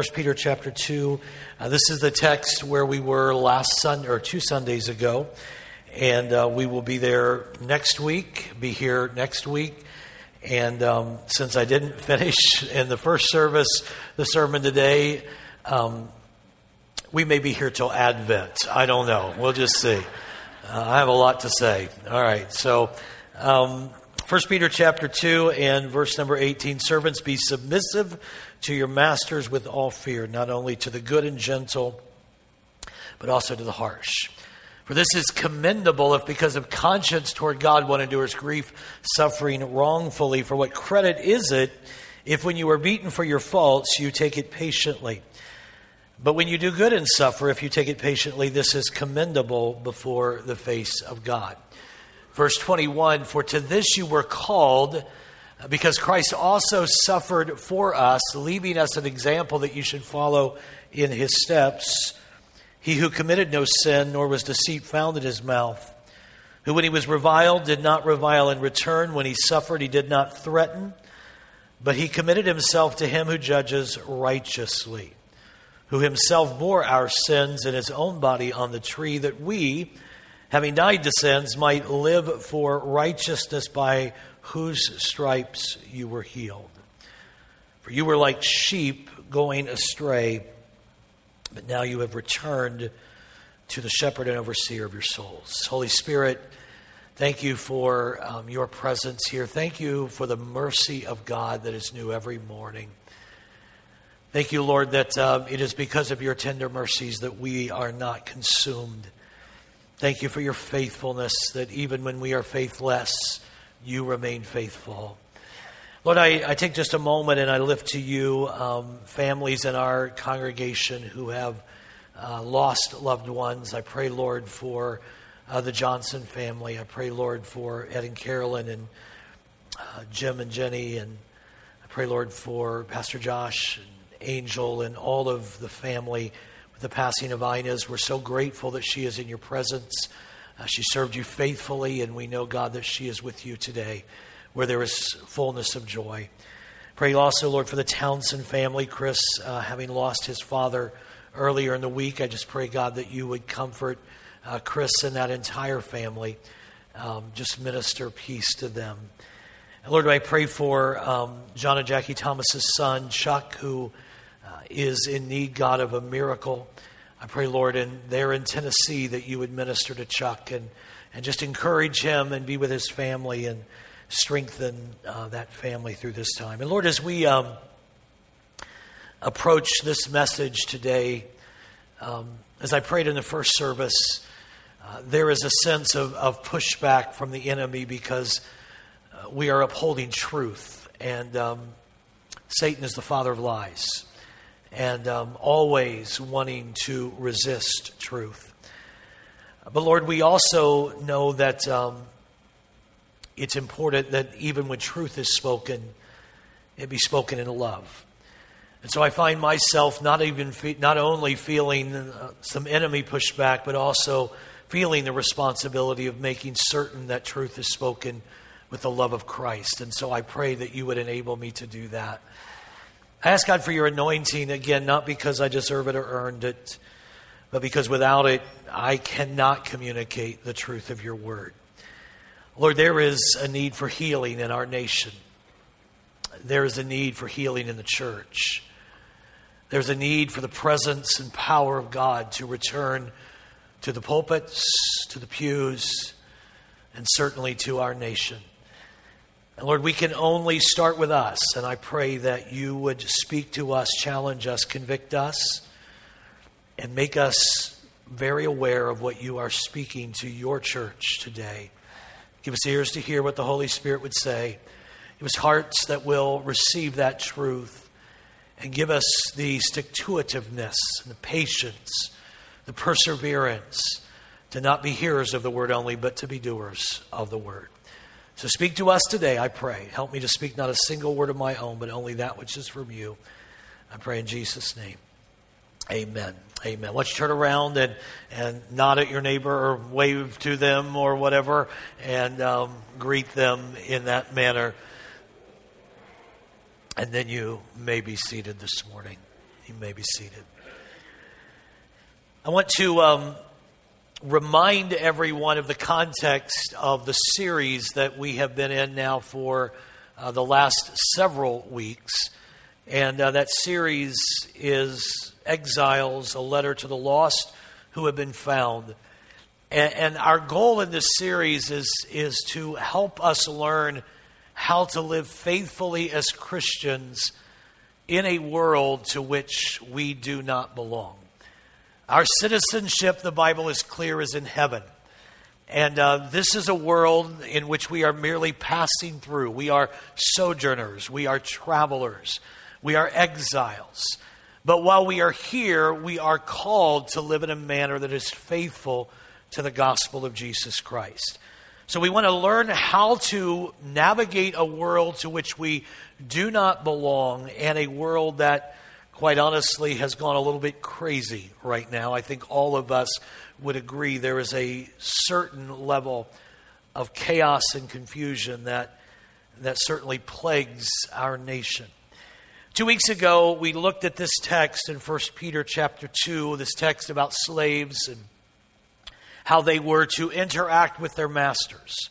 First Peter chapter 2. Uh, this is the text where we were last Sunday or two Sundays ago. And uh, we will be there next week, be here next week. And um, since I didn't finish in the first service the sermon today, um, we may be here till Advent. I don't know. We'll just see. Uh, I have a lot to say. All right. So, um, 1 Peter chapter 2 and verse number 18 Servants, be submissive to your masters with all fear, not only to the good and gentle, but also to the harsh. For this is commendable if, because of conscience toward God, one endures grief, suffering wrongfully. For what credit is it if, when you are beaten for your faults, you take it patiently? But when you do good and suffer, if you take it patiently, this is commendable before the face of God. Verse 21 For to this you were called because Christ also suffered for us, leaving us an example that you should follow in his steps. He who committed no sin, nor was deceit found in his mouth, who when he was reviled did not revile in return, when he suffered he did not threaten, but he committed himself to him who judges righteously, who himself bore our sins in his own body on the tree, that we, having died to sins, might live for righteousness by whose stripes you were healed. For you were like sheep going astray, but now you have returned to the shepherd and overseer of your souls. Holy Spirit, thank you for um, your presence here. Thank you for the mercy of God that is new every morning. Thank you, Lord, that uh, it is because of your tender mercies that we are not consumed. Thank you for your faithfulness, that even when we are faithless, you remain faithful. Lord, I, I take just a moment and I lift to you um, families in our congregation who have uh, lost loved ones. I pray, Lord, for uh, the Johnson family. I pray, Lord, for Ed and Carolyn and uh, Jim and Jenny. And I pray, Lord, for Pastor Josh and Angel and all of the family the passing of Inez. We're so grateful that she is in your presence. Uh, she served you faithfully, and we know, God, that she is with you today where there is fullness of joy. Pray also, Lord, for the Townsend family. Chris, uh, having lost his father earlier in the week, I just pray, God, that you would comfort uh, Chris and that entire family. Um, just minister peace to them. And Lord, I pray for um, John and Jackie Thomas's son, Chuck, who is in need, God, of a miracle. I pray, Lord, and there in Tennessee that you would minister to Chuck and, and just encourage him and be with his family and strengthen uh, that family through this time. And Lord, as we um, approach this message today, um, as I prayed in the first service, uh, there is a sense of, of pushback from the enemy because uh, we are upholding truth. And um, Satan is the father of lies and um, always wanting to resist truth. But Lord, we also know that um, it's important that even when truth is spoken, it be spoken in love. And so I find myself not even fe- not only feeling uh, some enemy pushback, but also feeling the responsibility of making certain that truth is spoken with the love of Christ. And so I pray that you would enable me to do that. I ask God for your anointing again, not because I deserve it or earned it, but because without it, I cannot communicate the truth of your word. Lord, there is a need for healing in our nation. There is a need for healing in the church. There's a need for the presence and power of God to return to the pulpits, to the pews, and certainly to our nation. Lord, we can only start with us. And I pray that you would speak to us, challenge us, convict us, and make us very aware of what you are speaking to your church today. Give us ears to hear what the Holy Spirit would say. Give us hearts that will receive that truth. And give us the stick to itiveness the patience, the perseverance to not be hearers of the word only, but to be doers of the word. So speak to us today, I pray. Help me to speak not a single word of my own, but only that which is from you. I pray in Jesus' name. Amen. Amen. Let's turn around and, and nod at your neighbor or wave to them or whatever and um, greet them in that manner. And then you may be seated this morning. You may be seated. I want to um, remind everyone of the context of the series that we have been in now for uh, the last several weeks. And uh, that series is Exiles, a letter to the lost who have been found. And, and our goal in this series is, is to help us learn how to live faithfully as Christians in a world to which we do not belong. Our citizenship, the Bible is clear, is in heaven. And uh, this is a world in which we are merely passing through. We are sojourners, we are travelers, we are exiles. But while we are here, we are called to live in a manner that is faithful to the gospel of Jesus Christ. So we want to learn how to navigate a world to which we do not belong and a world that, quite honestly, has gone a little bit crazy right now. I think all of us would agree there is a certain level of chaos and confusion that, that certainly plagues our nation. Two weeks ago, we looked at this text in 1 Peter chapter 2, this text about slaves and how they were to interact with their masters.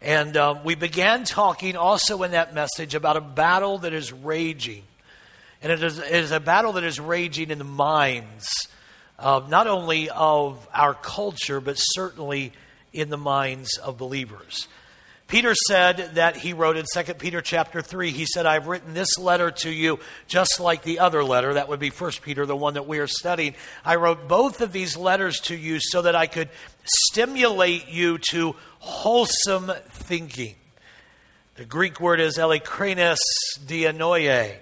And um, we began talking also in that message about a battle that is raging. And it is, it is a battle that is raging in the minds of not only of our culture, but certainly in the minds of believers. Peter said that he wrote in 2 Peter chapter 3, he said, I've written this letter to you just like the other letter. That would be 1 Peter, the one that we are studying. I wrote both of these letters to you so that I could stimulate you to wholesome thinking. The Greek word is elekrenes dianoie.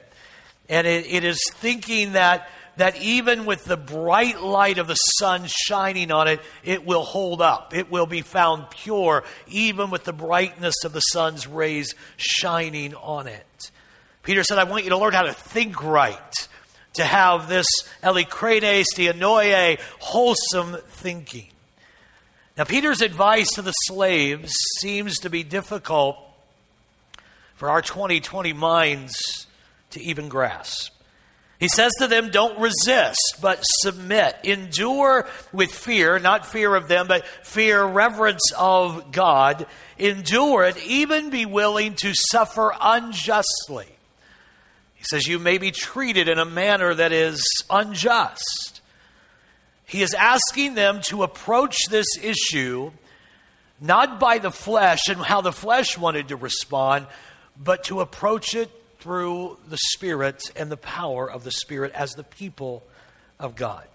And it, it is thinking that that even with the bright light of the sun shining on it, it will hold up. It will be found pure, even with the brightness of the sun's rays shining on it. Peter said, I want you to learn how to think right, to have this elekrenes dianoie, wholesome thinking. Now, Peter's advice to the slaves seems to be difficult for our 2020 minds to even grasp. He says to them, Don't resist, but submit. Endure with fear, not fear of them, but fear, reverence of God. Endure it, even be willing to suffer unjustly. He says, You may be treated in a manner that is unjust. He is asking them to approach this issue not by the flesh and how the flesh wanted to respond, but to approach it through the Spirit and the power of the Spirit as the people of God.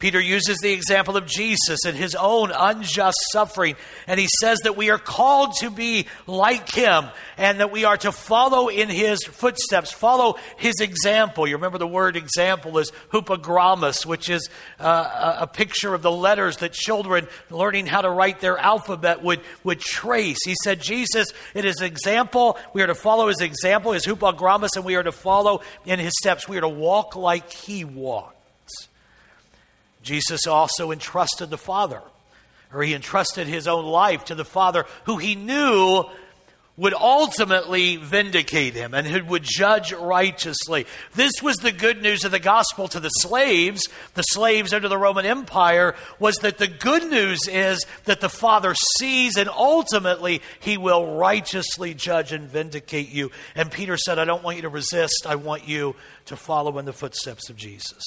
Peter uses the example of Jesus and his own unjust suffering, and he says that we are called to be like him and that we are to follow in his footsteps, follow his example. You remember the word example is hupogrammos, which is uh, a picture of the letters that children learning how to write their alphabet would, would trace. He said, Jesus, it is example. We are to follow his example, his hupogrammos, and we are to follow in his steps. We are to walk like he walked. Jesus also entrusted the Father, or he entrusted his own life to the Father, who he knew would ultimately vindicate him and who would judge righteously. This was the good news of the gospel to the slaves, the slaves under the Roman Empire, was that the good news is that the Father sees and ultimately he will righteously judge and vindicate you. And Peter said, I don't want you to resist, I want you to follow in the footsteps of Jesus.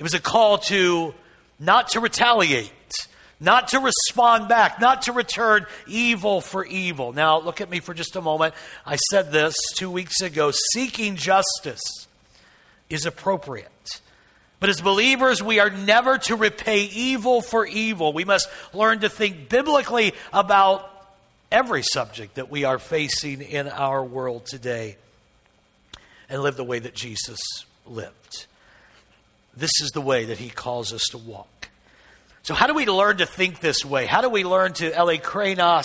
It was a call to not to retaliate, not to respond back, not to return evil for evil. Now, look at me for just a moment. I said this two weeks ago seeking justice is appropriate. But as believers, we are never to repay evil for evil. We must learn to think biblically about every subject that we are facing in our world today and live the way that Jesus lived. This is the way that He calls us to walk. So, how do we learn to think this way? How do we learn to elekrenos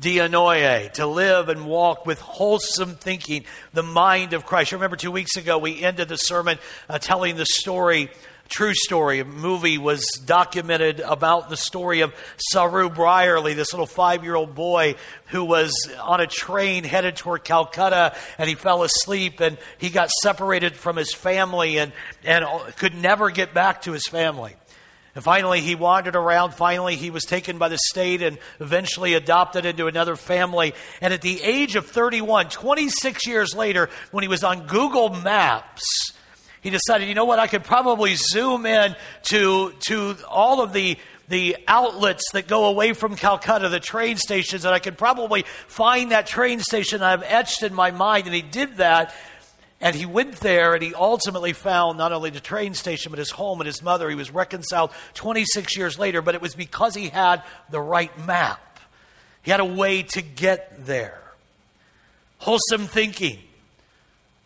dianoie, to live and walk with wholesome thinking, the mind of Christ? Remember two weeks ago we ended the sermon uh, telling the story true story. A movie was documented about the story of Saroo Brierley, this little five year old boy who was on a train headed toward Calcutta and he fell asleep and he got separated from his family and, and could never get back to his family. And finally, he wandered around. Finally, he was taken by the state and eventually adopted into another family. And at the age of 31, 26 years later, when he was on Google Maps, he decided, you know what, I could probably zoom in to, to all of the, the outlets that go away from Calcutta, the train stations, and I could probably find that train station I've etched in my mind. And he did that. And he went there and he ultimately found not only the train station, but his home and his mother. He was reconciled 26 years later, but it was because he had the right map. He had a way to get there. Wholesome thinking.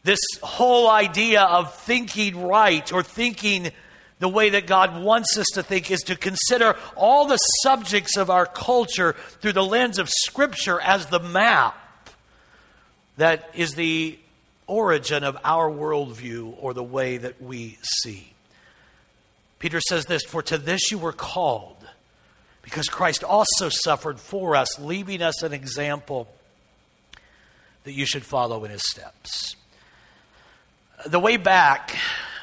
This whole idea of thinking right or thinking the way that God wants us to think is to consider all the subjects of our culture through the lens of Scripture as the map that is the origin of our worldview or the way that we see. Peter says this For to this you were called, because Christ also suffered for us, leaving us an example that you should follow in his steps the way back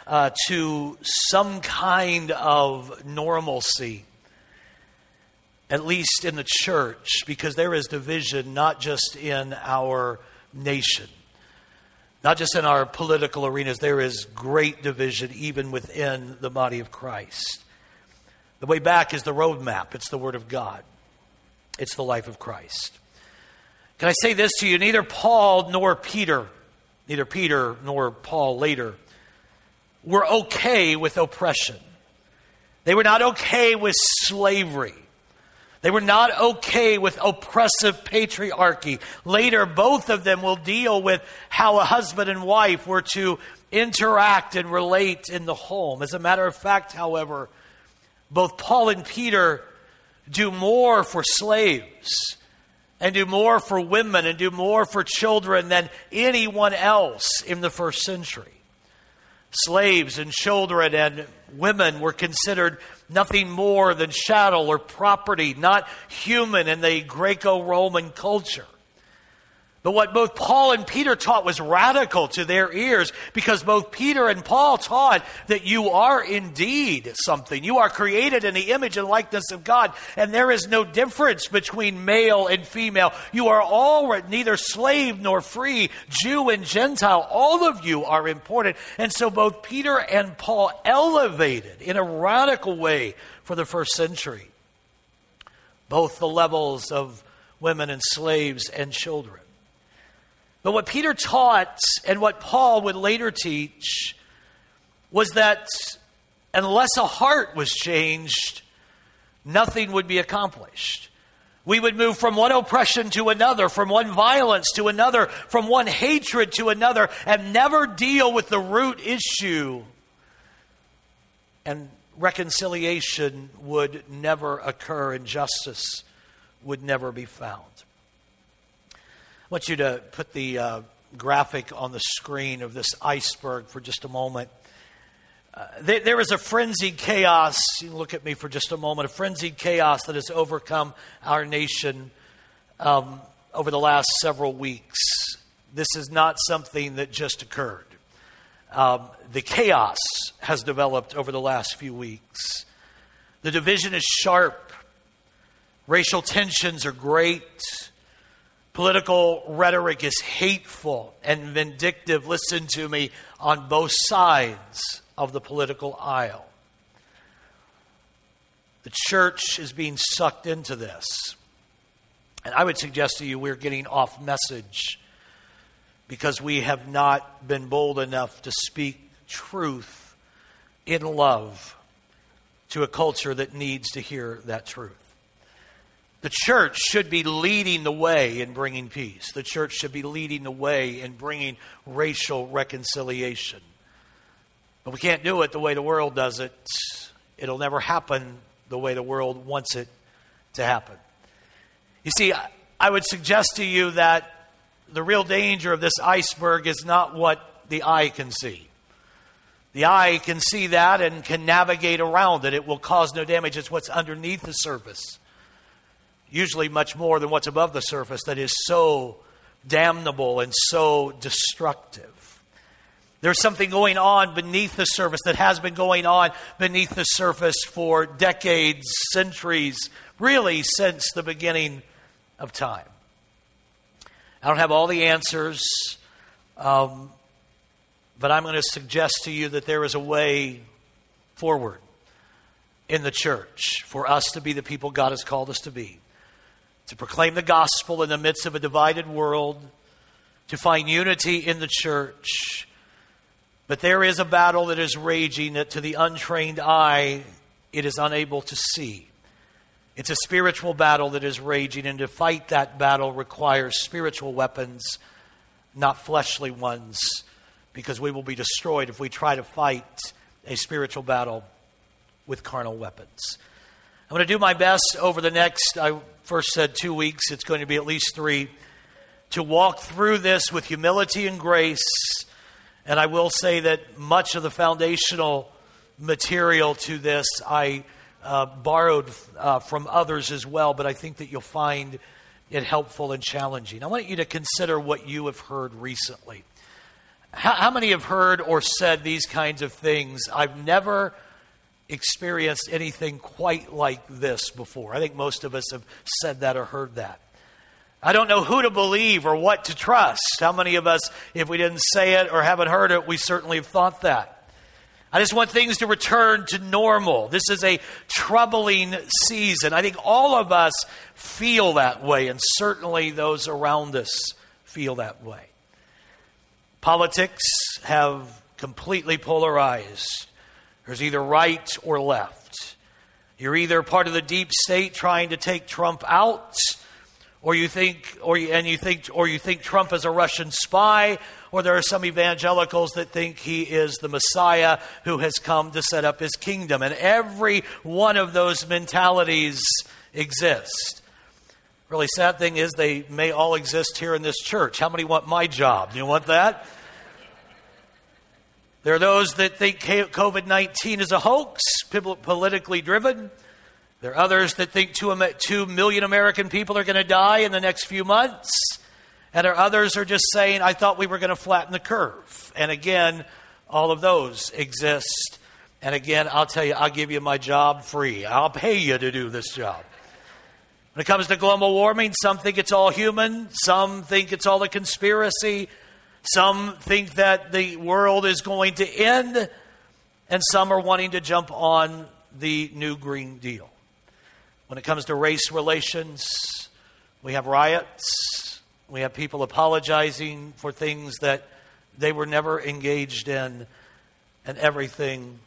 uh, to some kind of normalcy, at least in the church, because there is division not just in our nation, not just in our political arenas, there is great division even within the body of Christ. The way back is the roadmap, it's the Word of God, it's the life of Christ. Can I say this to you? Neither Paul nor Peter neither Peter nor Paul later, were okay with oppression. They were not okay with slavery. They were not okay with oppressive patriarchy. Later, both of them will deal with how a husband and wife were to interact and relate in the home. As a matter of fact, however, both Paul and Peter do more for slaves and do more for women and do more for children than anyone else in the first century. Slaves and children and women were considered nothing more than chattel or property, not human in the Greco Roman culture. But what both Paul and Peter taught was radical to their ears because both Peter and Paul taught that you are indeed something. You are created in the image and likeness of God, and there is no difference between male and female. You are all neither slave nor free, Jew and Gentile. All of you are important. And so both Peter and Paul elevated in a radical way for the first century both the levels of women and slaves and children. But what Peter taught and what Paul would later teach was that unless a heart was changed, nothing would be accomplished. We would move from one oppression to another, from one violence to another, from one hatred to another, and never deal with the root issue. And reconciliation would never occur, and justice would never be found. I want you to put the uh, graphic on the screen of this iceberg for just a moment. Uh, there, there is a frenzied chaos. Look at me for just a moment. A frenzied chaos that has overcome our nation um, over the last several weeks. This is not something that just occurred. Um, the chaos has developed over the last few weeks. The division is sharp. Racial tensions are great. Political rhetoric is hateful and vindictive, listen to me, on both sides of the political aisle. The church is being sucked into this. And I would suggest to you we're getting off message because we have not been bold enough to speak truth in love to a culture that needs to hear that truth. The church should be leading the way in bringing peace. The church should be leading the way in bringing racial reconciliation. But we can't do it the way the world does it. It'll never happen the way the world wants it to happen. You see, I would suggest to you that the real danger of this iceberg is not what the eye can see. The eye can see that and can navigate around it. It will cause no damage. It's what's underneath the surface, usually much more than what's above the surface, that is so damnable and so destructive. There's something going on beneath the surface that has been going on beneath the surface for decades, centuries, really since the beginning of time. I don't have all the answers, um, but I'm going to suggest to you that there is a way forward in the church for us to be the people God has called us to be, to proclaim the gospel in the midst of a divided world, to find unity in the church. But there is a battle that is raging that to the untrained eye it is unable to see. It's a spiritual battle that is raging, and to fight that battle requires spiritual weapons, not fleshly ones, because we will be destroyed if we try to fight a spiritual battle with carnal weapons. I'm going to do my best over the next, I first said two weeks, it's going to be at least three, to walk through this with humility and grace. And I will say that much of the foundational material to this I uh, borrowed uh, from others as well, but I think that you'll find it helpful and challenging. I want you to consider what you have heard recently. How, how many have heard or said these kinds of things? I've never experienced anything quite like this before. I think most of us have said that or heard that. I don't know who to believe or what to trust. How many of us, if we didn't say it or haven't heard it, we certainly have thought that. I just want things to return to normal. This is a troubling season. I think all of us feel that way, and certainly those around us feel that way. Politics have completely polarized. There's either right or left. You're either part of the deep state trying to take Trump out, or you think, or you, and you think, or you think Trump is a Russian spy, or there are some evangelicals that think he is the Messiah who has come to set up his kingdom. And every one of those mentalities exist. Really sad thing is they may all exist here in this church. How many want my job? Do you want that? There are those that think COVID 19 is a hoax, politically driven. There are others that think two, two million American people are going to die in the next few months. And there are others are just saying, I thought we were going to flatten the curve. And again, all of those exist. And again, I'll tell you, I'll give you my job free. I'll pay you to do this job. When it comes to global warming, some think it's all human, some think it's all a conspiracy, some think that the world is going to end, and some are wanting to jump on the new Green Deal. When it comes to race relations, we have riots, we have people apologizing for things that they were never engaged in, and everything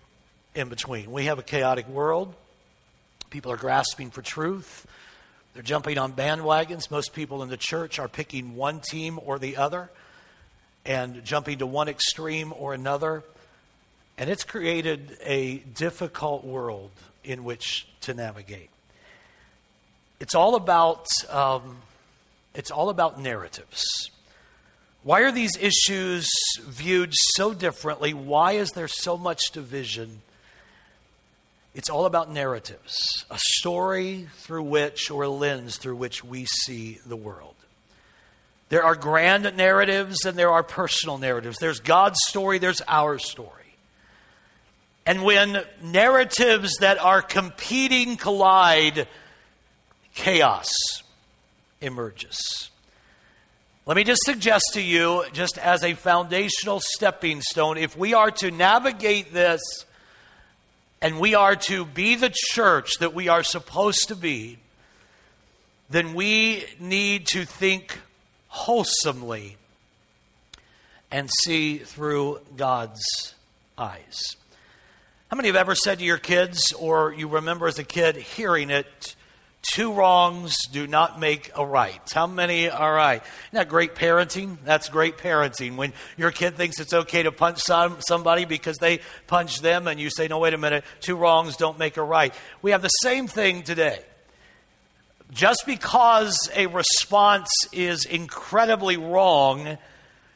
in between. We have a chaotic world. People are grasping for truth. They're jumping on bandwagons. Most people in the church are picking one team or the other and jumping to one extreme or another. And it's created a difficult world in which to navigate. It's all about um, it's all about narratives. Why are these issues viewed so differently? Why is there so much division? It's all about narratives, a story through which, or a lens through which we see the world. There are grand narratives and there are personal narratives. There's God's story, there's our story. And when narratives that are competing collide, chaos emerges. Let me just suggest to you, just as a foundational stepping stone, if we are to navigate this and we are to be the church that we are supposed to be, then we need to think wholesomely and see through God's eyes. How many have ever said to your kids, or you remember as a kid hearing it, Two wrongs do not make a right. How many are right? Isn't that great parenting? That's great parenting. When your kid thinks it's okay to punch some, somebody because they punched them, and you say, no, wait a minute, two wrongs don't make a right. We have the same thing today. Just because a response is incredibly wrong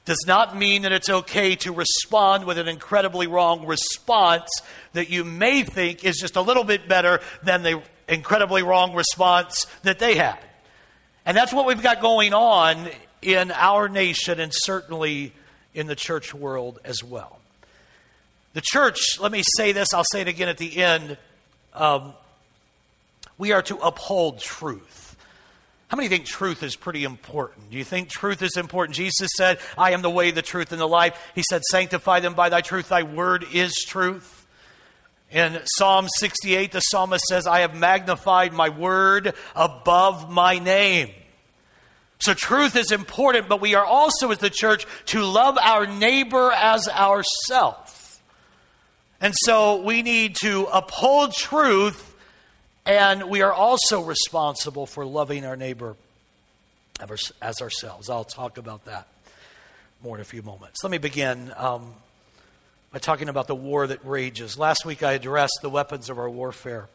does not mean that it's okay to respond with an incredibly wrong response that you may think is just a little bit better than the incredibly wrong response that they had. And that's what we've got going on in our nation and certainly in the church world as well. The church, let me say this, I'll say it again at the end. Um, we are to uphold truth. How many think truth is pretty important? Do you think truth is important? Jesus said, I am the way, the truth, and the life. He said, Sanctify them by thy truth. Thy word is truth. In Psalm 68, the psalmist says, I have magnified my word above my name. So truth is important, but we are also, as the church, to love our neighbor as ourselves. And so we need to uphold truth and we are also responsible for loving our neighbor as ourselves. I'll talk about that more in a few moments. Let me begin um, by talking about the war that rages. Last week I addressed the weapons of our warfare.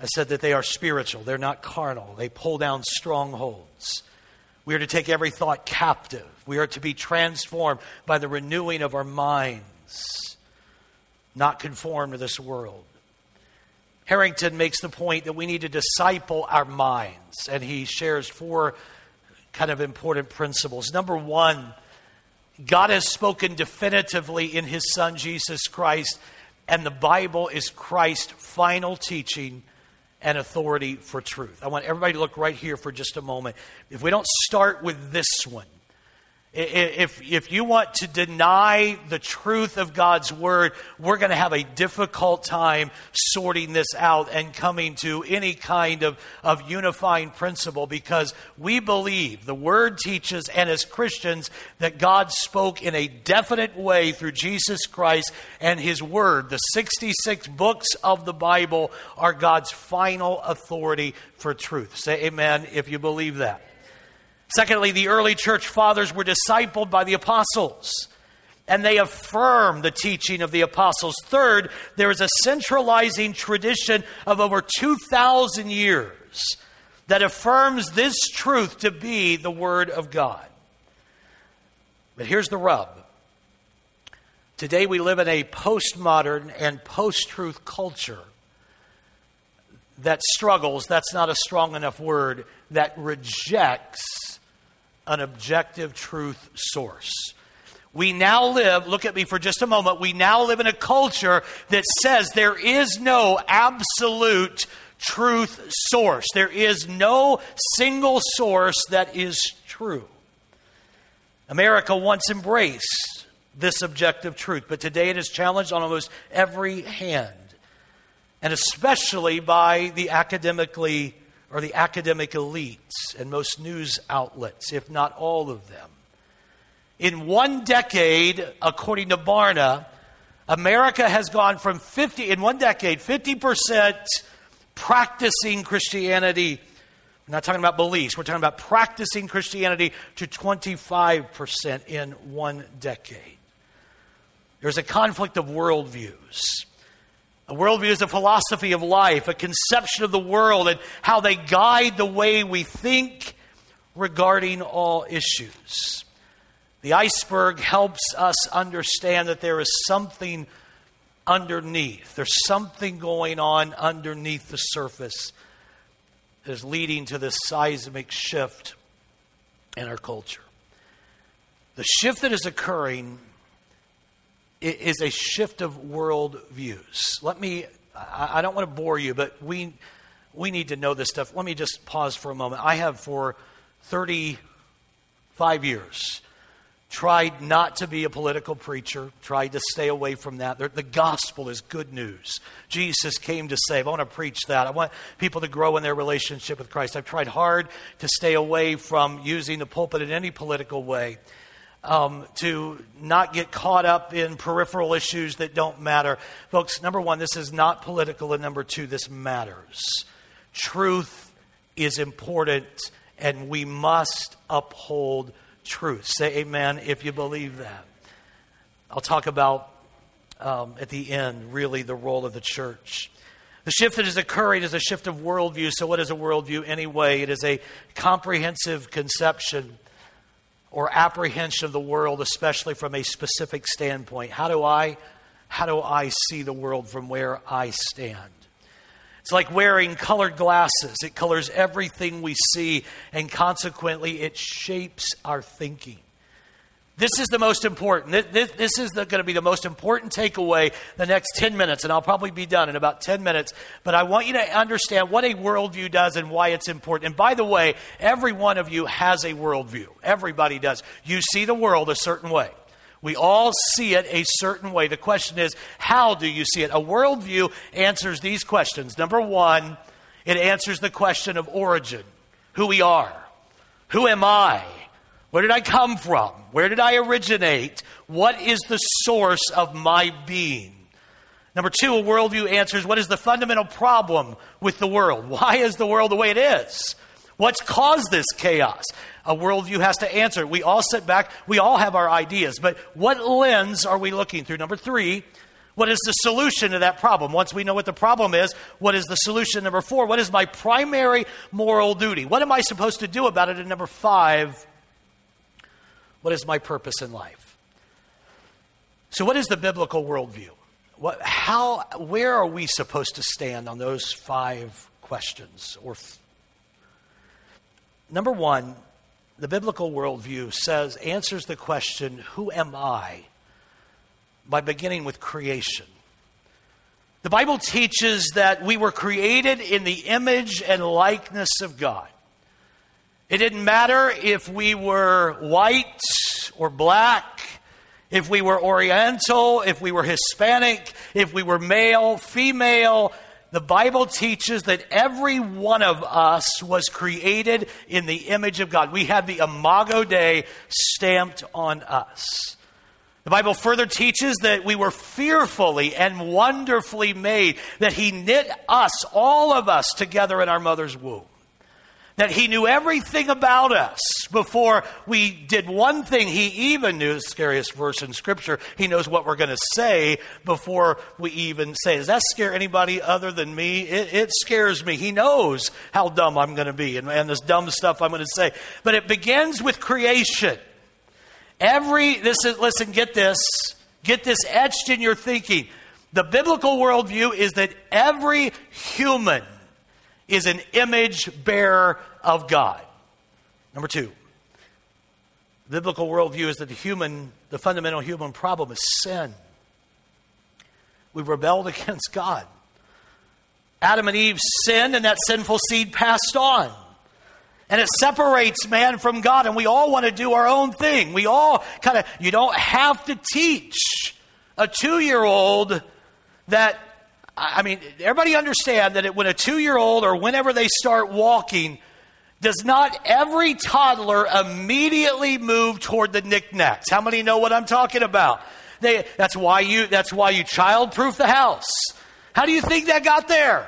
I said that they are spiritual, they're not carnal, they pull down strongholds. We are to take every thought captive. We are to be transformed by the renewing of our minds, not conformed to this world. Harrington makes the point that we need to disciple our minds, and he shares four kind of important principles. Number one, God has spoken definitively in his Son, Jesus Christ, and the Bible is Christ's final teaching and authority for truth. I want everybody to look right here for just a moment. If we don't start with this one, if, if you want to deny the truth of God's word, we're going to have a difficult time sorting this out and coming to any kind of, of unifying principle because we believe the word teaches, and as Christians, that God spoke in a definite way through Jesus Christ and his word. The 66 books of the Bible are God's final authority for truth. Say amen if you believe that. Secondly, the early church fathers were discipled by the apostles and they affirm the teaching of the apostles. Third, there is a centralizing tradition of over 2,000 years that affirms this truth to be the Word of God. But here's the rub. Today we live in a postmodern and post truth culture that struggles, that's not a strong enough word, that rejects an objective truth source. We now live, look at me for just a moment, we now live in a culture that says there is no absolute truth source. There is no single source that is true. America once embraced this objective truth, but today it is challenged on almost every hand, and especially by the academically or the academic elites and most news outlets, if not all of them. In one decade, according to Barna, America has gone from 50, in one decade, 50% practicing Christianity. We're not talking about beliefs, we're talking about practicing Christianity to 25% in one decade. There's a conflict of worldviews. A worldview is a philosophy of life, a conception of the world, and how they guide the way we think regarding all issues. The iceberg helps us understand that there is something underneath. There's something going on underneath the surface that is leading to this seismic shift in our culture. The shift that is occurring is a shift of world views. Let me, I don't want to bore you, but we, we need to know this stuff. Let me just pause for a moment. I have for 35 years tried not to be a political preacher, tried to stay away from that. The gospel is good news. Jesus came to save. I want to preach that. I want people to grow in their relationship with Christ. I've tried hard to stay away from using the pulpit in any political way um, to not get caught up in peripheral issues that don't matter. Folks, number one, this is not political, and number two, this matters. Truth is important, and we must uphold truth. Say amen if you believe that. I'll talk about um, at the end, really, the role of the church. The shift that is occurring is a shift of worldview. So, what is a worldview anyway? It is a comprehensive conception or apprehension of the world, especially from a specific standpoint. How do I, how do I see the world from where I stand? It's like wearing colored glasses. It colors everything we see, and consequently, it shapes our thinking. This is the most important. This, this is going to be the most important takeaway the next 10 minutes, and I'll probably be done in about 10 minutes. But I want you to understand what a worldview does and why it's important. And by the way, every one of you has a worldview. Everybody does. You see the world a certain way. We all see it a certain way. The question is, how do you see it? A worldview answers these questions. Number one, it answers the question of origin who we are. Who am I? Where did I come from? Where did I originate? What is the source of my being? Number two, a worldview answers what is the fundamental problem with the world? Why is the world the way it is? What's caused this chaos? A worldview has to answer. We all sit back, we all have our ideas, but what lens are we looking through? Number three, what is the solution to that problem? Once we know what the problem is, what is the solution? Number four, what is my primary moral duty? What am I supposed to do about it? And number five, what is my purpose in life? So, what is the biblical worldview? What, how, where are we supposed to stand on those five questions? Or f- number one, the biblical worldview says answers the question, "Who am I?" by beginning with creation. The Bible teaches that we were created in the image and likeness of God. It didn't matter if we were white or black, if we were Oriental, if we were Hispanic, if we were male, female. The Bible teaches that every one of us was created in the image of God. We have the Imago Dei stamped on us. The Bible further teaches that we were fearfully and wonderfully made, that He knit us, all of us, together in our mother's womb that he knew everything about us before we did one thing. He even knew the scariest verse in Scripture. He knows what we're going to say before we even say. Does that scare anybody other than me? It, it scares me. He knows how dumb I'm going to be and, and this dumb stuff I'm going to say. But it begins with creation. Every, this is, listen, get this, get this etched in your thinking. The biblical worldview is that every human is an image bearer of God. Number two, biblical worldview is that the human, the fundamental human problem is sin. We rebelled against God. Adam and Eve sinned, and that sinful seed passed on. And it separates man from God, and we all want to do our own thing. We all kind of, you don't have to teach a two year old that I mean, everybody understand that when a two year old or whenever they start walking, does not every toddler immediately move toward the knickknacks? How many know what I'm talking about? They, that's why you that's why you childproof the house. How do you think that got there?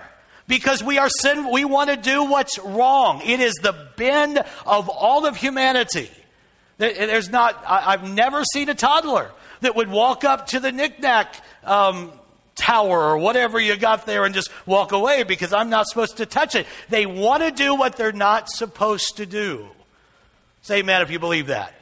Because we are sin, we want to do what's wrong. It is the bend of all of humanity. There's not. I've never seen a toddler that would walk up to the knickknack um, tower or whatever you got there and just walk away because I'm not supposed to touch it. They want to do what they're not supposed to do. Say amen if you believe that.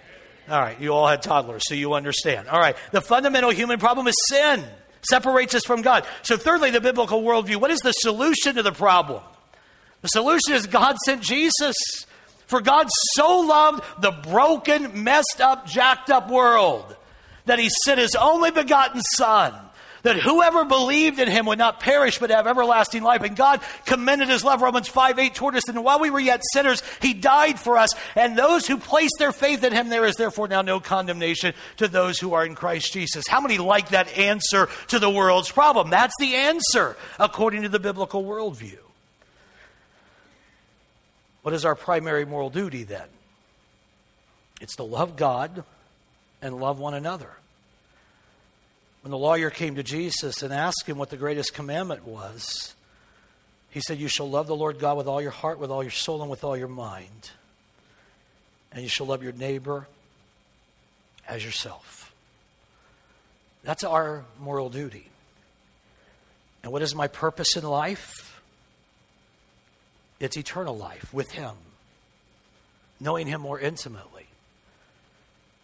All right, you all had toddlers, so you understand. All right, the fundamental human problem is sin, separates us from God. So, thirdly, the biblical worldview what is the solution to the problem? The solution is God sent Jesus. For God so loved the broken, messed up, jacked up world that he sent his only begotten Son that whoever believed in him would not perish but have everlasting life. And God commended his love, Romans 5 8, toward us. And while we were yet sinners, he died for us. And those who place their faith in him, there is therefore now no condemnation to those who are in Christ Jesus. How many like that answer to the world's problem? That's the answer according to the biblical worldview. What is our primary moral duty then? It's to love God and love one another. When the lawyer came to Jesus and asked him what the greatest commandment was, he said, You shall love the Lord God with all your heart, with all your soul, and with all your mind. And you shall love your neighbor as yourself. That's our moral duty. And what is my purpose in life? It's eternal life with Him, knowing Him more intimately.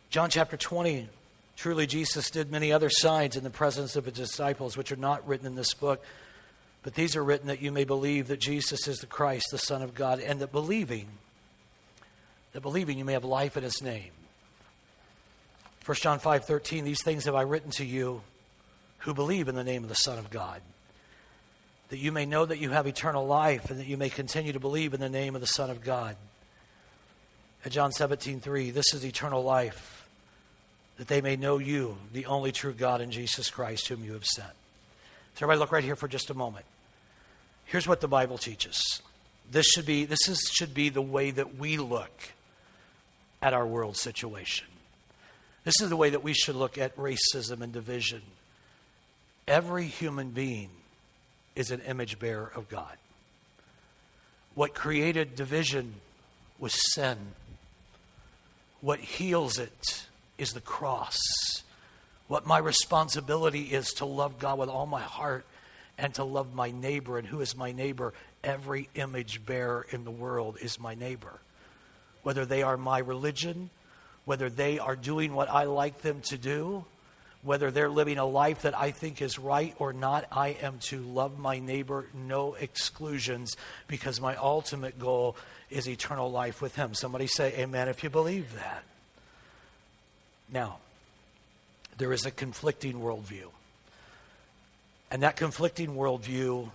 John chapter 20. Truly, Jesus did many other signs in the presence of his disciples, which are not written in this book, but these are written that you may believe that Jesus is the Christ, the Son of God, and that believing, that believing you may have life in his name. 1 John 5:13 These things have I written to you who believe in the name of the Son of God that you may know that you have eternal life and that you may continue to believe in the name of the Son of God. At John 17:3 This is eternal life that they may know you the only true God in Jesus Christ whom you have sent. So everybody look right here for just a moment. Here's what the Bible teaches. This should be this is, should be the way that we look at our world situation. This is the way that we should look at racism and division. Every human being is an image bearer of God. What created division was sin. What heals it is the cross. What my responsibility is to love God with all my heart and to love my neighbor. And who is my neighbor? Every image bearer in the world is my neighbor. Whether they are my religion, whether they are doing what I like them to do, whether they're living a life that I think is right or not, I am to love my neighbor, no exclusions, because my ultimate goal is eternal life with him. Somebody say amen if you believe that. Now, there is a conflicting worldview. And that conflicting worldview,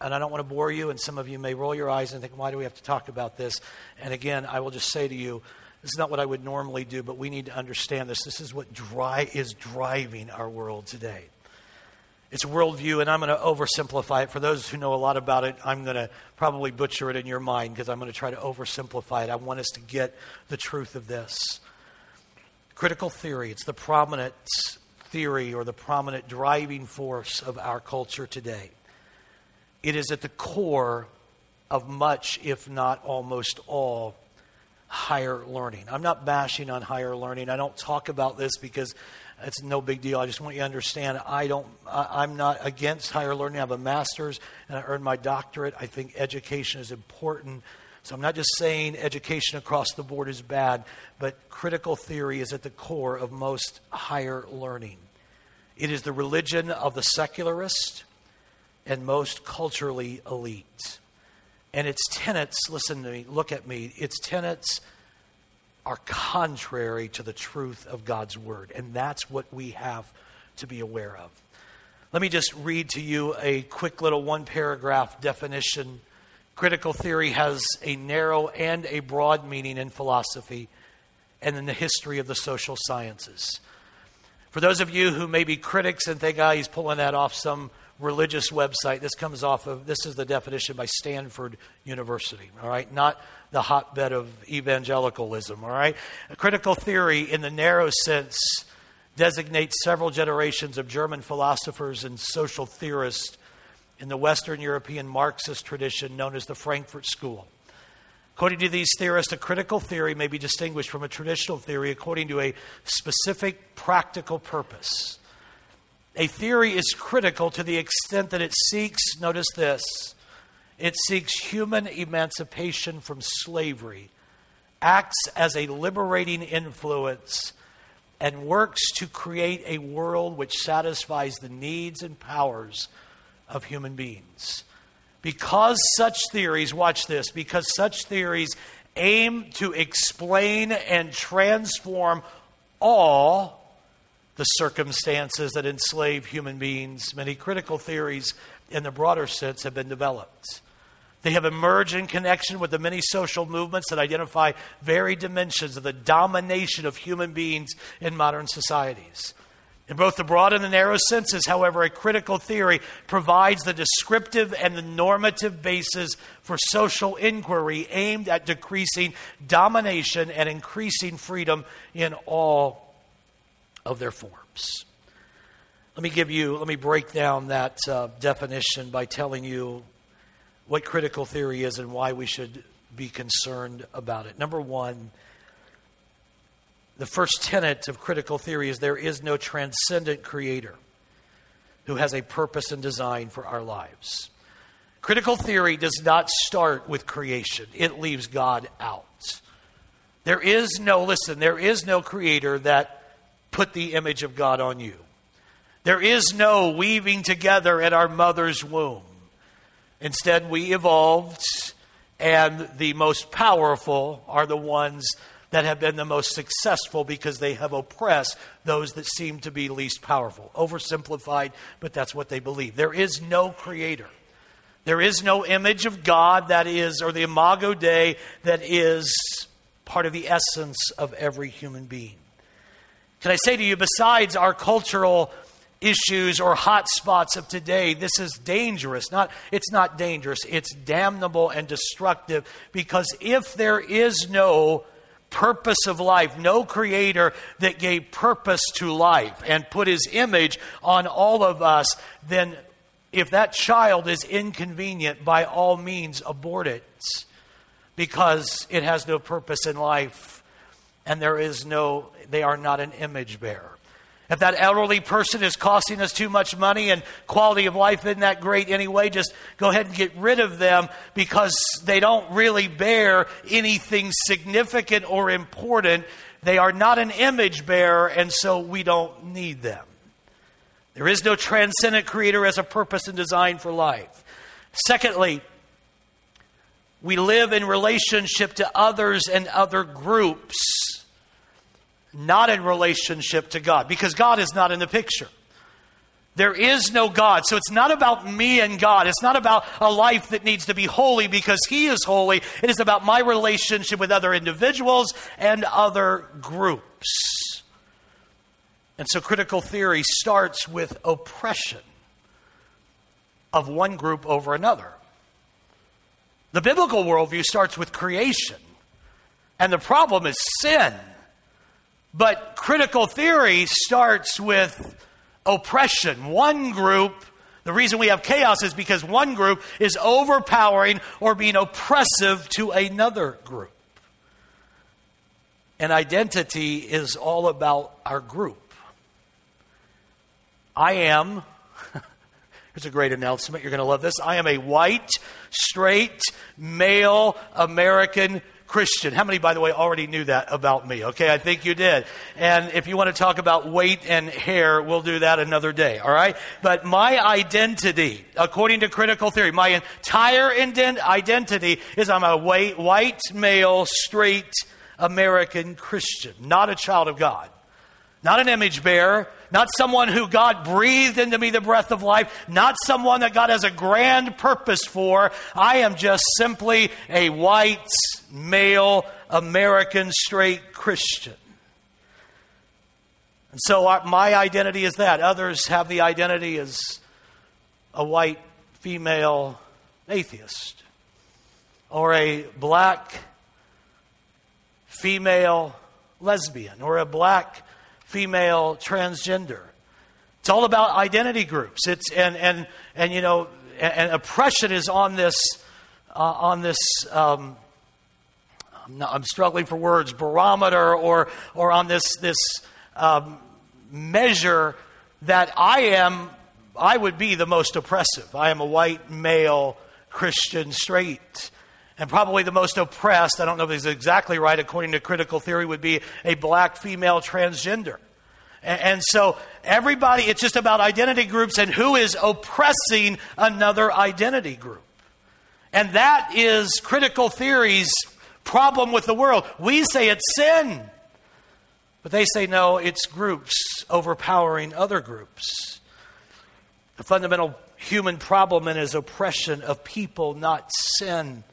and I don't want to bore you, and some of you may roll your eyes and think, why do we have to talk about this? And again, I will just say to you, this is not what I would normally do, but we need to understand this. This is what dry, is driving our world today. It's worldview, and I'm going to oversimplify it. For those who know a lot about it, I'm going to probably butcher it in your mind because I'm going to try to oversimplify it. I want us to get the truth of this. Critical theory, it's the prominent theory or the prominent driving force of our culture today. It is at the core of much, if not almost all, higher learning. I'm not bashing on higher learning. I don't talk about this because it's no big deal. I just want you to understand I don't I, am not against higher learning. I have a master's and I earned my doctorate. I think education is important. So I'm not just saying education across the board is bad, but critical theory is at the core of most higher learning. It is the religion of the secularist and most culturally elite. And its tenets, listen to me, look at me, its tenets are contrary to the truth of God's word. And that's what we have to be aware of. Let me just read to you a quick little one paragraph definition. Critical theory has a narrow and a broad meaning in philosophy and in the history of the social sciences. For those of you who may be critics and think, ah, oh, he's pulling that off some religious website. This comes off of, this is the definition by Stanford University, all right? Not the hotbed of evangelicalism, all right? A critical theory, in the narrow sense, designates several generations of German philosophers and social theorists in the Western European Marxist tradition known as the Frankfurt School. According to these theorists, a critical theory may be distinguished from a traditional theory according to a specific practical purpose. A theory is critical to the extent that it seeks, notice this, it seeks human emancipation from slavery, acts as a liberating influence, and works to create a world which satisfies the needs and powers of human beings. Because such theories, watch this, because such theories aim to explain and transform all the circumstances that enslave human beings, many critical theories in the broader sense have been developed. They have emerged in connection with the many social movements that identify varied dimensions of the domination of human beings in modern societies. In both the broad and the narrow senses, however, a critical theory provides the descriptive and the normative basis for social inquiry aimed at decreasing domination and increasing freedom in all of their forms. Let me give you, let me break down that uh, definition by telling you what critical theory is and why we should be concerned about it. Number one, the first tenet of critical theory is there is no transcendent creator who has a purpose and design for our lives. Critical theory does not start with creation, it leaves God out. There is no, listen, there is no creator that put the image of God on you. There is no weaving together in our mother's womb. Instead, we evolved, and the most powerful are the ones that have been the most successful because they have oppressed those that seem to be least powerful. Oversimplified, but that's what they believe. There is no creator. There is no image of God that is, or the imago Dei that is part of the essence of every human being. Can I say to you, besides our cultural issues or hot spots of today, this is dangerous. Not, it's not dangerous, it's damnable and destructive because if there is no purpose of life, no creator that gave purpose to life and put his image on all of us, then if that child is inconvenient, by all means abort it because it has no purpose in life and there is no, they are not an image bearer. If that elderly person is costing us too much money and quality of life isn't that great anyway, just go ahead and get rid of them because they don't really bear anything significant or important. They are not an image bearer, and so we don't need them. There is no transcendent creator as a purpose and design for life. Secondly, we live in relationship to others and other groups not in relationship to God, because God is not in the picture. There is no God. So it's not about me and God. It's not about a life that needs to be holy because He is holy. It is about my relationship with other individuals and other groups. And so critical theory starts with oppression of one group over another. The biblical worldview starts with creation. And the problem is sin. But critical theory starts with oppression. One group, the reason we have chaos is because one group is overpowering or being oppressive to another group. And identity is all about our group. I am, here's a great announcement, you're going to love this. I am a white, straight, male American Christian. How many, by the way, already knew that about me? Okay, I think you did. And if you want to talk about weight and hair, we'll do that another day, all right? But my identity, according to critical theory, my entire identity is I'm a white, white male, straight American Christian, not a child of God, not an image bearer, not someone who God breathed into me the breath of life, not someone that God has a grand purpose for. I am just simply a white, male, American, straight Christian. And so my identity is that. Others have the identity as a white, female atheist or a black, female lesbian or a black, female transgender. It's all about identity groups. It's and and and you know and, and oppression is on this uh, on this. Um, I'm, I'm, struggling for words barometer or or on this this um, measure that I am. I would be the most oppressive. I am a white male Christian straight and probably the most oppressed, I don't know if this is exactly right, according to critical theory, would be a black female transgender. And, so everybody, it's just about identity groups and who is oppressing another identity group. And that is critical theory's problem with the world. We say it's sin, but they say no, it's groups overpowering other groups. The fundamental human problem is oppression of people, not sin.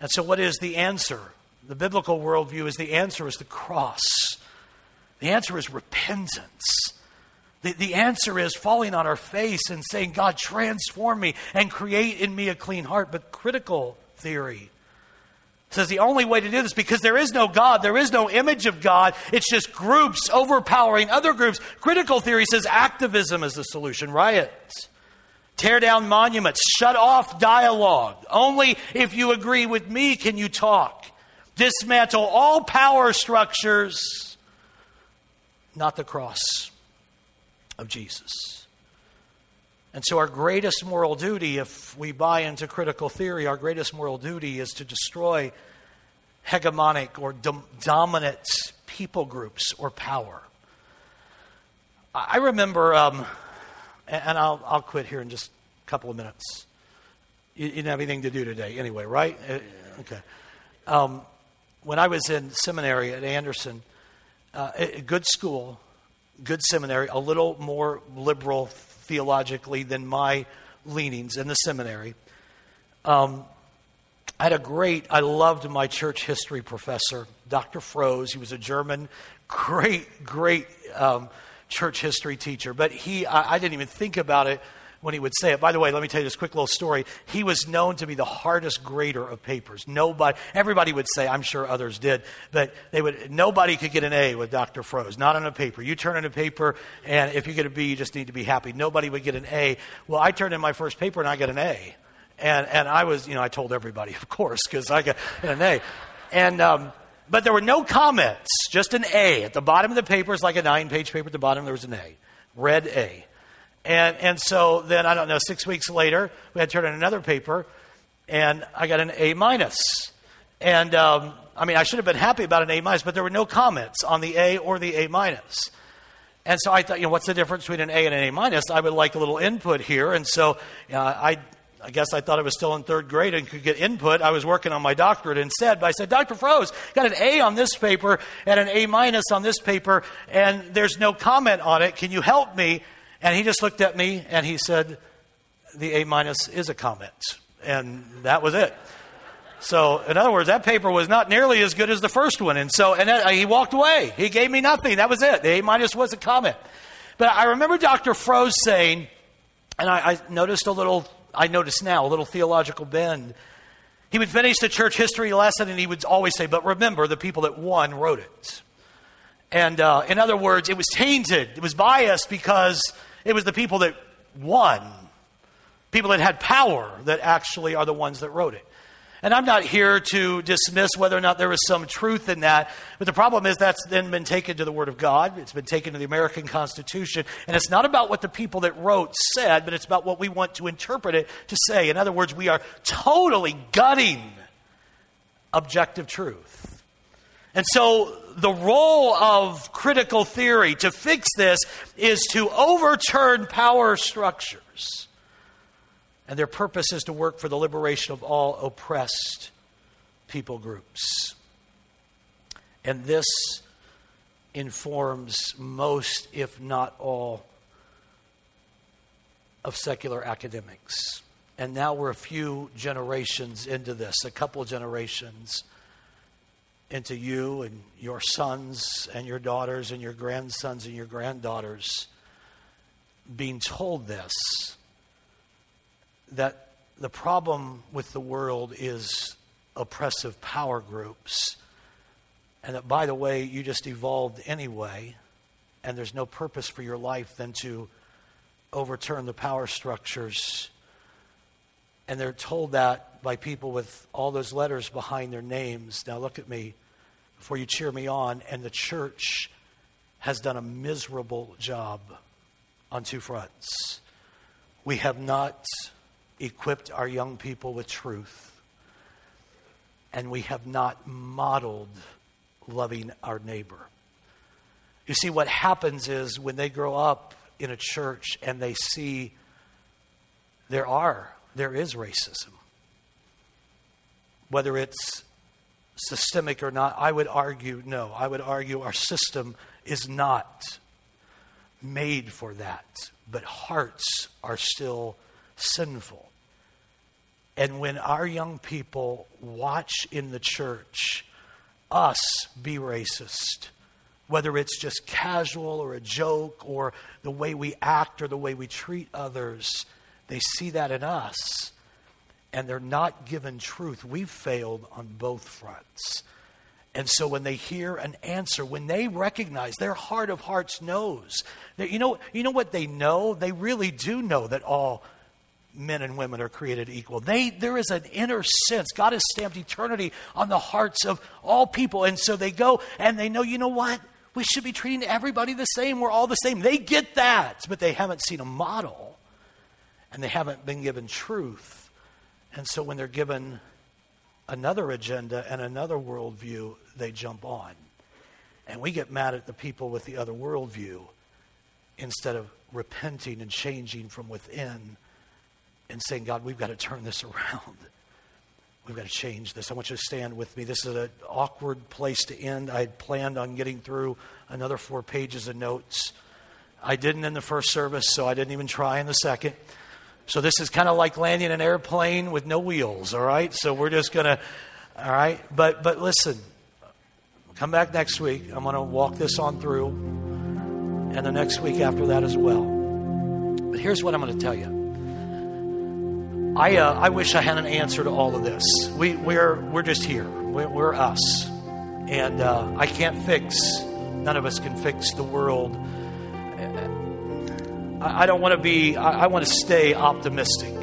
And so, what is the answer? The biblical worldview is the answer is the cross. The answer is repentance. The, the answer is falling on our face and saying, God, transform me and create in me a clean heart. But critical theory says the only way to do this, because there is no God, there is no image of God, it's just groups overpowering other groups. Critical theory says activism is the solution, riots Tear down monuments. Shut off dialogue. Only if you agree with me can you talk. Dismantle all power structures, not the cross of Jesus. And so, our greatest moral duty, if we buy into critical theory, our greatest moral duty is to destroy hegemonic or dom- dominant people groups or power. I remember, um, and I'll, I'll quit here in just a couple of minutes. You, you didn't have anything to do today anyway, right? Uh, okay. Um, when I was in seminary at Anderson, uh, a good school, good seminary, a little more liberal theologically than my leanings in the seminary. Um, I had a great, I loved my church history professor, Dr. Froese. He was a German, great, great um, church history teacher. But he, I, I didn't even think about it when he would say it. By the way, let me tell you this quick little story. He was known to be the hardest grader of papers. Nobody, everybody would say, I'm sure others did, but they would, nobody could get an A with Dr. Froese, not on a paper. You turn in a paper, and if you get a B, you just need to be happy. Nobody would get an A. Well, I turned in my first paper and I got an A. And, and I was, you know, I told everybody, of course, because I got an A. And, um, but there were no comments, just an A. At the bottom of the paper is like a nine page paper. At the bottom, there was an A. Red A. And, and so then, I don't know, six weeks later, we had to turn in another paper, and I got an A minus. And um, I mean, I should have been happy about an A minus, but there were no comments on the A or the A minus. And so I thought, you know, what's the difference between an A and an A minus? I would like a little input here. And so uh, I I guess I thought I was still in third grade and could get input. I was working on my doctorate instead, but I said, Dr. Froese, got an A on this paper and an A minus on this paper, and there's no comment on it. Can you help me? And he just looked at me and he said, The A minus is a comment. And that was it. So, in other words, that paper was not nearly as good as the first one. And so, and that, uh, he walked away. He gave me nothing. That was it. The A minus was a comment. But I remember Dr. Froese saying, and I, I noticed a little I notice now, a little theological bend. He would finish the church history lesson and he would always say, But remember, the people that won wrote it. And uh, in other words, it was tainted, it was biased because it was the people that won, people that had power, that actually are the ones that wrote it. And I'm not here to dismiss whether or not there is some truth in that, but the problem is that's then been taken to the Word of God. It's been taken to the American Constitution. And it's not about what the people that wrote said, but it's about what we want to interpret it to say. In other words, we are totally gutting objective truth. And so the role of critical theory to fix this is to overturn power structures and their purpose is to work for the liberation of all oppressed people groups. And this informs most, if not all, of secular academics. And now we're a few generations into this, a couple generations into you and your sons and your daughters and your grandsons and your granddaughters being told this that the problem with the world is oppressive power groups. And that, by the way, you just evolved anyway, and there's no purpose for your life than to overturn the power structures. And they're told that by people with all those letters behind their names. Now, look at me before you cheer me on. And the church has done a miserable job on two fronts. We have not equipped our young people with truth, and we have not modeled loving our neighbor. You see, what happens is when they grow up in a church and they see there are, there is racism. Whether it's systemic or not, I would argue no. I would argue our system is not made for that, but hearts are still sinful. And when our young people watch in the church us be racist, whether it's just casual or a joke or the way we act or the way we treat others, they see that in us and they're not given truth. We've failed on both fronts. And so when they hear an answer, when they recognize their heart of hearts knows, that, you know, you know what they know? They really do know that all men and women are created equal. They, there is an inner sense. God has stamped eternity on the hearts of all people. And so they go and they know, you know what? We should be treating everybody the same. We're all the same. They get that, but they haven't seen a model and they haven't been given truth. And so when they're given another agenda and another worldview they jump on. And we get mad at the people with the other worldview instead of repenting and changing from within and saying, God, we've got to turn this around. We've got to change this. I want you to stand with me. This is an awkward place to end. I had planned on getting through another four pages of notes. I didn't in the first service, so I didn't even try in the second. So this is kind of like landing an airplane with no wheels, all right? So we're just going to, all right? But, but listen, come back next week. I'm going to walk this on through, and the next week after that as well. But here's what I'm going to tell you. I, uh, I wish I had an answer to all of this. We, we're, we're just here. We're, we're us. And uh, I can't fix, none of us can fix the world I don't want to be, I want to stay optimistic.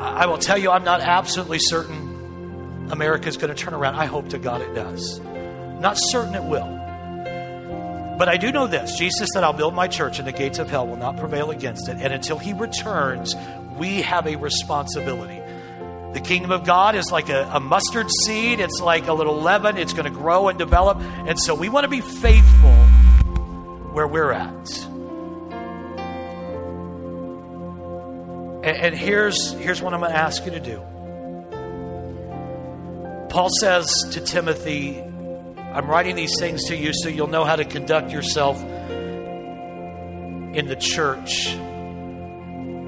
I will tell you, I'm not absolutely certain America is going to turn around. I hope to God it does. Not certain it will. But I do know this Jesus said, I'll build my church, and the gates of hell will not prevail against it. And until he returns, we have a responsibility. The kingdom of God is like a, a mustard seed, it's like a little leaven, it's going to grow and develop. And so we want to be faithful where we're at. And, and here's, here's what I'm going to ask you to do. Paul says to Timothy, I'm writing these things to you so you'll know how to conduct yourself in the church,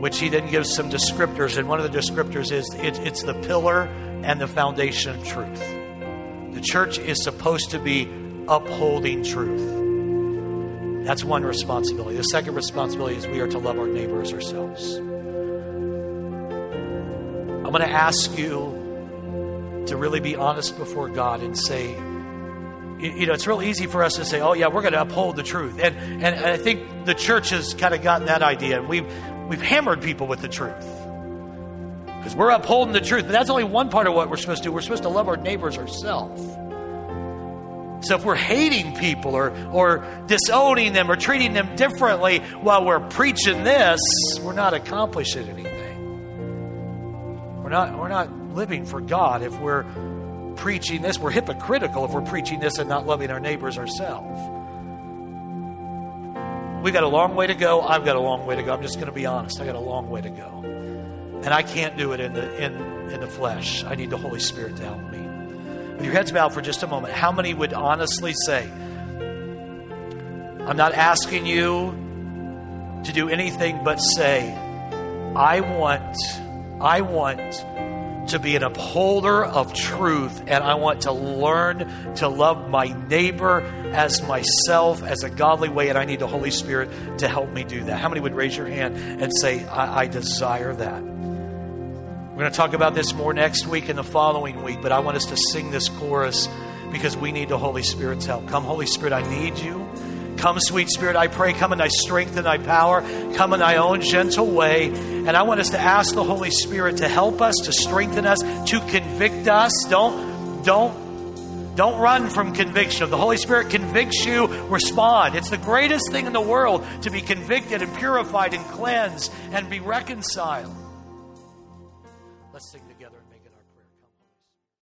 which he then gives some descriptors. And one of the descriptors is it, it's the pillar and the foundation of truth. The church is supposed to be upholding truth. That's one responsibility. The second responsibility is we are to love our neighbors ourselves. I'm going to ask you to really be honest before God and say, you know, it's real easy for us to say, oh, yeah, we're going to uphold the truth. And, and, I think the church has kind of gotten that idea. And we've, we've hammered people with the truth. Because we're upholding the truth. But that's only one part of what we're supposed to do. We're supposed to love our neighbors ourselves. So if we're hating people or, or disowning them or treating them differently while we're preaching this, we're not accomplishing anything. We're not, we're not living for God if we're preaching this. We're hypocritical if we're preaching this and not loving our neighbors ourselves. We've got a long way to go. I've got a long way to go. I'm just going to be honest. I got a long way to go. And I can't do it in the, in, in the flesh. I need the Holy Spirit to help me. With your heads bowed for just a moment, how many would honestly say, I'm not asking you to do anything but say, I want I want to be an upholder of truth and I want to learn to love my neighbor as myself as a godly way, and I need the Holy Spirit to help me do that. How many would raise your hand and say, I, I desire that? We're going to talk about this more next week and the following week, but I want us to sing this chorus because we need the Holy Spirit's help. Come, Holy Spirit, I need you. Come, sweet Spirit, I pray, come in thy strength and thy power. Come in thy own gentle way. And I want us to ask the Holy Spirit to help us, to strengthen us, to convict us. Don't, don't, don't run from conviction. If the Holy Spirit convicts you, respond. It's the greatest thing in the world to be convicted and purified and cleansed and be reconciled.